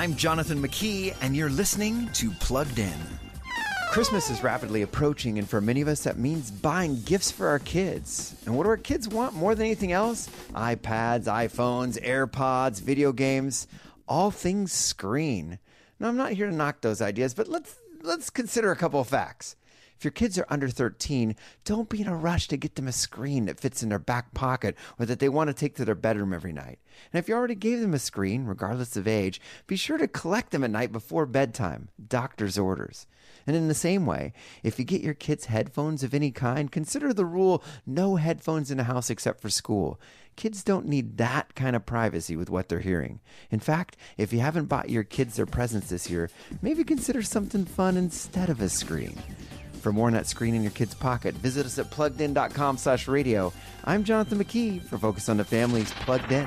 I'm Jonathan McKee, and you're listening to Plugged In. Christmas is rapidly approaching, and for many of us, that means buying gifts for our kids. And what do our kids want more than anything else? iPads, iPhones, AirPods, video games, all things screen. Now, I'm not here to knock those ideas, but let's let's consider a couple of facts. If your kids are under 13, don't be in a rush to get them a screen that fits in their back pocket or that they want to take to their bedroom every night. And if you already gave them a screen, regardless of age, be sure to collect them at night before bedtime. Doctor's orders. And in the same way, if you get your kids headphones of any kind, consider the rule no headphones in the house except for school. Kids don't need that kind of privacy with what they're hearing. In fact, if you haven't bought your kids their presents this year, maybe consider something fun instead of a screen. For more on that screen in your kid's pocket, visit us at pluggedin.com slash radio. I'm Jonathan McKee for Focus on the Family's Plugged In.